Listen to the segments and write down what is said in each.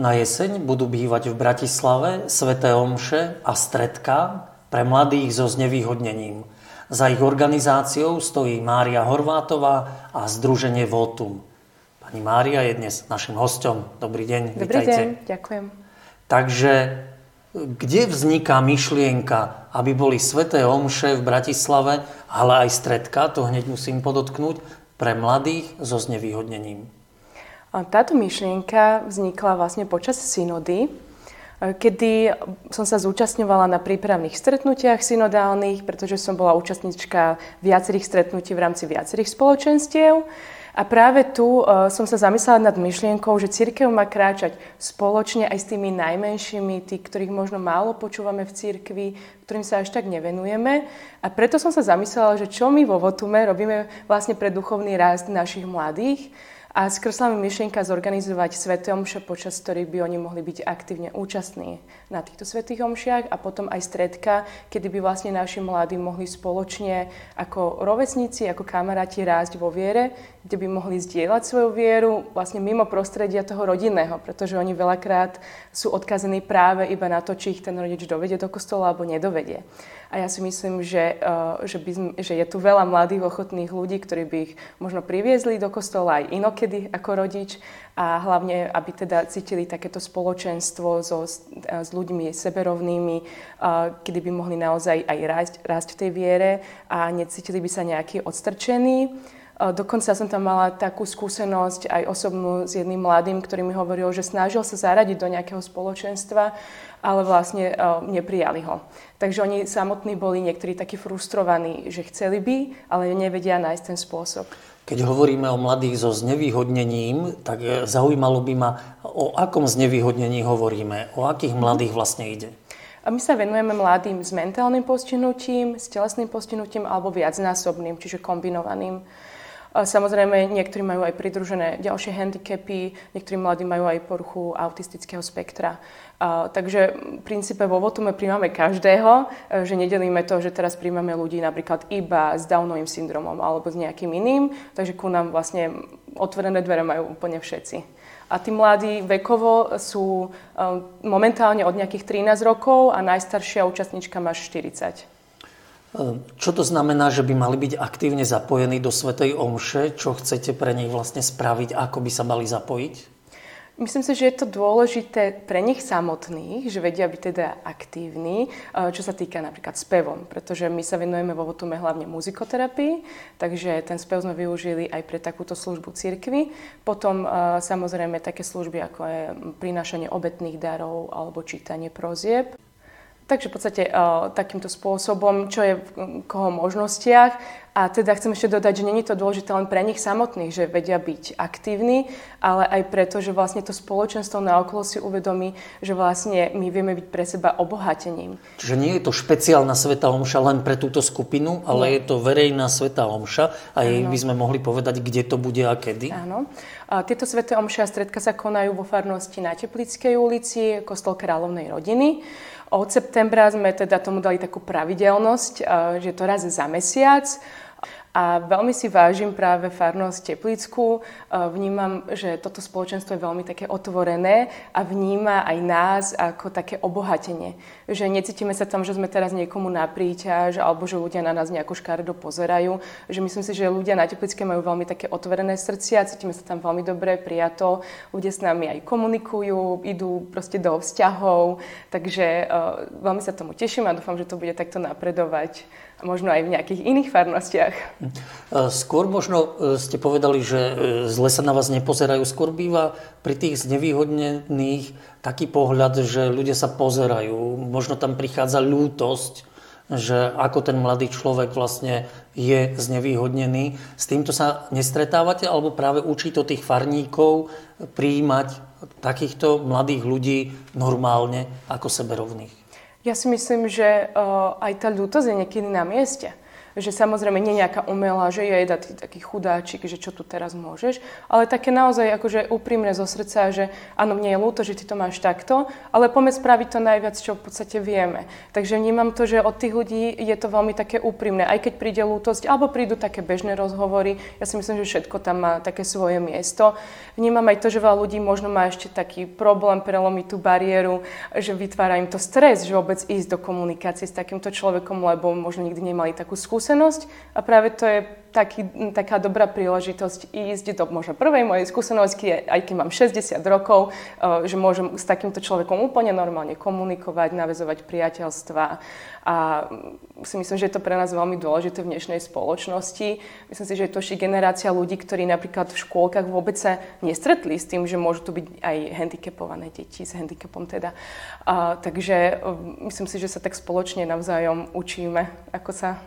Na jeseň budú bývať v Bratislave sveté omše a stredka pre mladých so znevýhodnením. Za ich organizáciou stojí Mária Horvátová a Združenie Votum. Pani Mária je dnes našim hostom. Dobrý deň, Dobrý vítajte. deň, ďakujem. Takže kde vzniká myšlienka, aby boli sveté omše v Bratislave, ale aj stredka, to hneď musím podotknúť, pre mladých so znevýhodnením? Táto myšlienka vznikla vlastne počas synody, kedy som sa zúčastňovala na prípravných stretnutiach synodálnych, pretože som bola účastníčka viacerých stretnutí v rámci viacerých spoločenstiev. A práve tu uh, som sa zamyslela nad myšlienkou, že církev má kráčať spoločne aj s tými najmenšími, tí, ktorých možno málo počúvame v církvi, ktorým sa až tak nevenujeme. A preto som sa zamyslela, že čo my vo Votume robíme vlastne pre duchovný rast našich mladých a skrsla mi myšlienka zorganizovať sveté omše, počas ktorých by oni mohli byť aktívne účastní na týchto svetých omšiach a potom aj stredka, kedy by vlastne naši mladí mohli spoločne ako rovesníci, ako kamaráti rásť vo viere, kde by mohli zdieľať svoju vieru vlastne mimo prostredia toho rodinného, pretože oni veľakrát sú odkazení práve iba na to, či ich ten rodič dovedie do kostola alebo nedovedie. A ja si myslím, že, uh, že, by, že je tu veľa mladých, ochotných ľudí, ktorí by ich možno priviezli do kostola aj inokedy ako rodič a hlavne, aby teda cítili takéto spoločenstvo so, s ľuďmi seberovnými, kedy by mohli naozaj aj rásť, rásť v tej viere a necítili by sa nejaký odstrčení. Dokonca som tam mala takú skúsenosť aj osobnú s jedným mladým, ktorý mi hovoril, že snažil sa zaradiť do nejakého spoločenstva, ale vlastne neprijali ho. Takže oni samotní boli niektorí takí frustrovaní, že chceli by, ale nevedia nájsť ten spôsob. Keď hovoríme o mladých so znevýhodnením, tak e, zaujímalo by ma, o akom znevýhodnení hovoríme, o akých mladých vlastne ide. A my sa venujeme mladým s mentálnym postihnutím, s telesným postihnutím alebo viacnásobným, čiže kombinovaným. Samozrejme, niektorí majú aj pridružené ďalšie handicapy, niektorí mladí majú aj poruchu autistického spektra. Takže v princípe vo Votume príjmame každého, e, že nedelíme to, že teraz príjmame ľudí napríklad iba s Downovým syndromom alebo s nejakým iným, takže ku nám vlastne otvorené dvere majú úplne všetci. A tí mladí vekovo sú e, momentálne od nejakých 13 rokov a najstaršia účastníčka má 40. Čo to znamená, že by mali byť aktívne zapojení do Svetej Omše? Čo chcete pre nich vlastne spraviť? Ako by sa mali zapojiť? Myslím si, že je to dôležité pre nich samotných, že vedia byť teda aktívni, eh, čo sa týka napríklad spevom, pretože my sa venujeme vo Votume hlavne muzikoterapii, takže ten spev sme využili aj pre takúto službu cirkvy. Potom eh, samozrejme také služby, ako je prinášanie obetných darov alebo čítanie prozieb. Takže v podstate uh, takýmto spôsobom, čo je v koho možnostiach. A teda chcem ešte dodať, že není to dôležité len pre nich samotných, že vedia byť aktívni, ale aj preto, že vlastne to spoločenstvo na okolo si uvedomí, že vlastne my vieme byť pre seba obohatením. Čiže nie je to špeciálna Sveta Omša len pre túto skupinu, ale nie. je to verejná Sveta Omša a jej by sme mohli povedať, kde to bude a kedy. Áno. Tieto Sveté Omša a stredka sa konajú vo farnosti na Teplickej ulici, kostol Kráľovnej rodiny. Od septembra sme teda tomu dali takú pravidelnosť, že to raz za mesiac. A veľmi si vážim práve farnosť Teplickú. Vnímam, že toto spoločenstvo je veľmi také otvorené a vníma aj nás ako také obohatenie. Že necítime sa tam, že sme teraz niekomu na príťaž alebo že ľudia na nás nejako škaredo pozerajú. Že myslím si, že ľudia na Teplické majú veľmi také otvorené srdcia, cítime sa tam veľmi dobre, prijato. Ľudia s nami aj komunikujú, idú proste do vzťahov. Takže uh, veľmi sa tomu teším a dúfam, že to bude takto napredovať možno aj v nejakých iných farnostiach. Skôr možno e, ste povedali, že e, zle sa na vás nepozerajú. Skôr býva pri tých znevýhodnených taký pohľad, že ľudia sa pozerajú. Možno tam prichádza ľútosť, že ako ten mladý človek vlastne je znevýhodnený. S týmto sa nestretávate, alebo práve učí to tých farníkov prijímať takýchto mladých ľudí normálne ako seberovných? Ja si myslím, že uh, aj tá ľútosť je niekedy na mieste. Že samozrejme nie nejaká umelá, že je ty taký chudáčik, že čo tu teraz môžeš, ale také naozaj akože úprimne zo srdca, že áno, mne je ľúto, že ty to máš takto, ale poďme spraviť to najviac, čo v podstate vieme. Takže vnímam to, že od tých ľudí je to veľmi také úprimné, aj keď príde lútosť, alebo prídu také bežné rozhovory, ja si myslím, že všetko tam má také svoje miesto. Vnímam aj to, že veľa ľudí možno má ešte taký problém prelomiť tú bariéru, že vytvára im to stres, že vôbec ísť do komunikácie s takýmto človekom, lebo možno nikdy nemali takú skúsenosť a práve to je taký, taká dobrá príležitosť ísť do možno prvej mojej skúsenosti, aj keď mám 60 rokov, eh, že môžem s takýmto človekom úplne normálne komunikovať, navezovať priateľstva a si myslím, že je to pre nás veľmi dôležité v dnešnej spoločnosti. Myslím si, že je to ešte generácia ľudí, ktorí napríklad v škôlkach vôbec sa nestretli s tým, že môžu tu byť aj handicapované deti s handicapom teda. A, takže eh, myslím si, že sa tak spoločne navzájom učíme, ako sa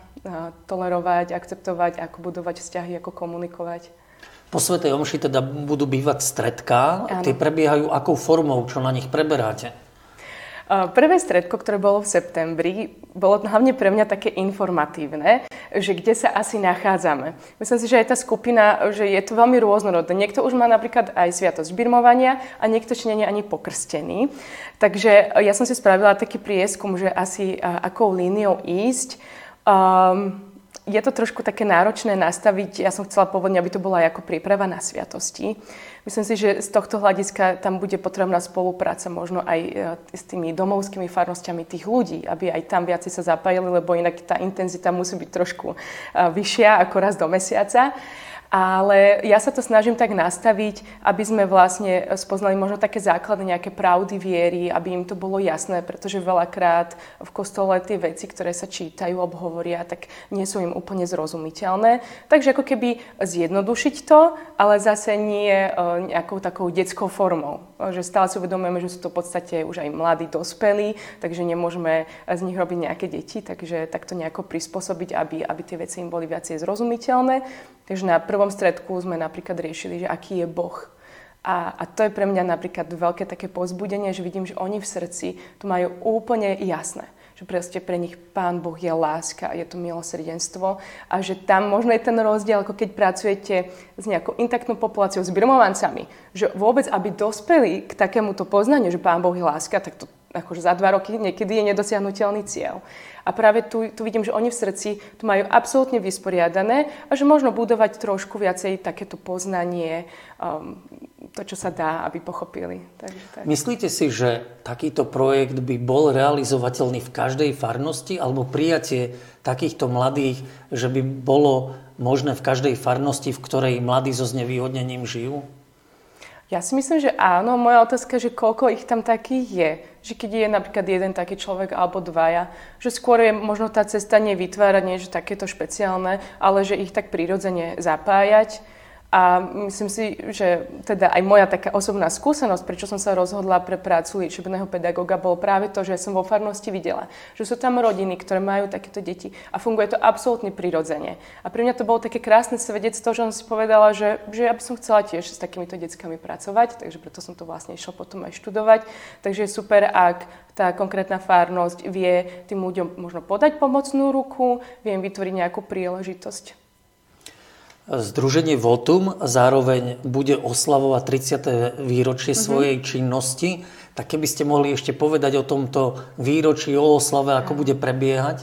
tolerovať, akceptovať, ako budovať vzťahy, ako komunikovať. Po Svetej Omši teda budú bývať stredká. Áno. Tie prebiehajú akou formou? Čo na nich preberáte? Prvé stredko, ktoré bolo v septembri, bolo hlavne pre mňa také informatívne, že kde sa asi nachádzame. Myslím si, že aj tá skupina, že je to veľmi rôznorodné. Niekto už má napríklad aj sviatosť birmovania a niekto či nie je ani pokrstený. Takže ja som si spravila taký prieskum, že asi akou líniou ísť. Um, je to trošku také náročné nastaviť. Ja som chcela pôvodne, aby to bola ako príprava na sviatosti. Myslím si, že z tohto hľadiska tam bude potrebná spolupráca možno aj e, s tými domovskými farnosťami tých ľudí, aby aj tam viaci sa zapájali, lebo inak tá intenzita musí byť trošku e, vyššia ako raz do mesiaca. Ale ja sa to snažím tak nastaviť, aby sme vlastne spoznali možno také základy, nejaké pravdy viery, aby im to bolo jasné, pretože veľakrát v kostole tie veci, ktoré sa čítajú alebo tak nie sú im úplne zrozumiteľné. Takže ako keby zjednodušiť to, ale zase nie e, nejakou takou detskou formou. Že stále si uvedomujeme, že sú to v podstate už aj mladí dospelí, takže nemôžeme z nich robiť nejaké deti, takže takto nejako prispôsobiť, aby, aby tie veci im boli viacej zrozumiteľné. Takže na prvom stredku sme napríklad riešili, že aký je Boh. A, a to je pre mňa napríklad veľké také pozbudenie, že vidím, že oni v srdci to majú úplne jasné. Že proste pre nich Pán Boh je láska, je to milosrdenstvo a že tam možno je ten rozdiel, ako keď pracujete s nejakou intaktnou populáciou, s birmovancami, že vôbec, aby dospeli k takémuto poznaniu, že Pán Boh je láska, tak to akože za dva roky niekedy je nedosiahnutelný cieľ. A práve tu, tu vidím, že oni v srdci to majú absolútne vysporiadané a že možno budovať trošku viacej takéto poznanie, um, to, čo sa dá, aby pochopili. Takže, tak. Myslíte si, že takýto projekt by bol realizovateľný v každej farnosti alebo prijatie takýchto mladých, že by bolo možné v každej farnosti, v ktorej mladí so znevýhodnením žijú? Ja si myslím, že áno. Moja otázka je, že koľko ich tam takých je. Že keď je napríklad jeden taký človek alebo dvaja, že skôr je možno tá cesta nevytvárať niečo takéto špeciálne, ale že ich tak prirodzene zapájať a myslím si, že teda aj moja taká osobná skúsenosť, prečo som sa rozhodla pre prácu liečebného pedagóga, bol práve to, že som vo farnosti videla, že sú tam rodiny, ktoré majú takéto deti a funguje to absolútne prirodzene. A pre mňa to bolo také krásne svedectvo, že som si povedala, že, že ja by som chcela tiež s takýmito deckami pracovať, takže preto som to vlastne išla potom aj študovať. Takže je super, ak tá konkrétna farnosť vie tým ľuďom možno podať pomocnú ruku, vie im vytvoriť nejakú príležitosť. Združenie Votum zároveň bude oslavovať 30. výročie mm-hmm. svojej činnosti. Tak keby ste mohli ešte povedať o tomto výročí, o oslave, ako bude prebiehať?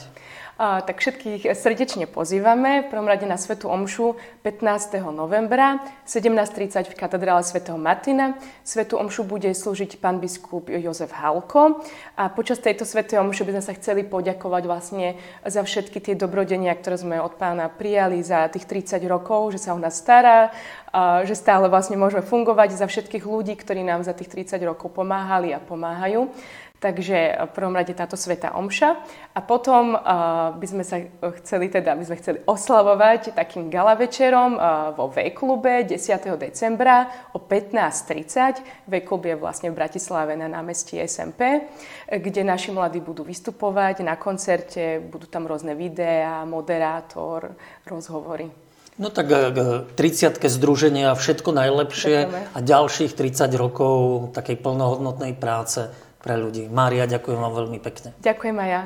Tak všetkých srdečne pozývame. V prvom rade na Svetu Omšu 15. novembra 17.30 v katedrále svätého Martina. Svetu Omšu bude slúžiť pán biskup Jozef Halko. A počas tejto Svetej Omšu by sme sa chceli poďakovať vlastne za všetky tie dobrodenia, ktoré sme od pána prijali za tých 30 rokov, že sa o nás stará, že stále vlastne môžeme fungovať za všetkých ľudí, ktorí nám za tých 30 rokov pomáhali a pomáhajú. Takže v prvom rade táto sveta omša. A potom uh, by sme sa chceli, teda by sme chceli oslavovať takým gala večerom uh, vo V-klube 10. decembra o 15.30. V-klub je vlastne v Bratislave na námestí SMP, kde naši mladí budú vystupovať na koncerte, budú tam rôzne videá, moderátor, rozhovory. No tak 30 združenia, všetko najlepšie Ďakujeme. a ďalších 30 rokov takej plnohodnotnej práce pre ľudí. Mária, ďakujem vám veľmi pekne. Ďakujem aj ja.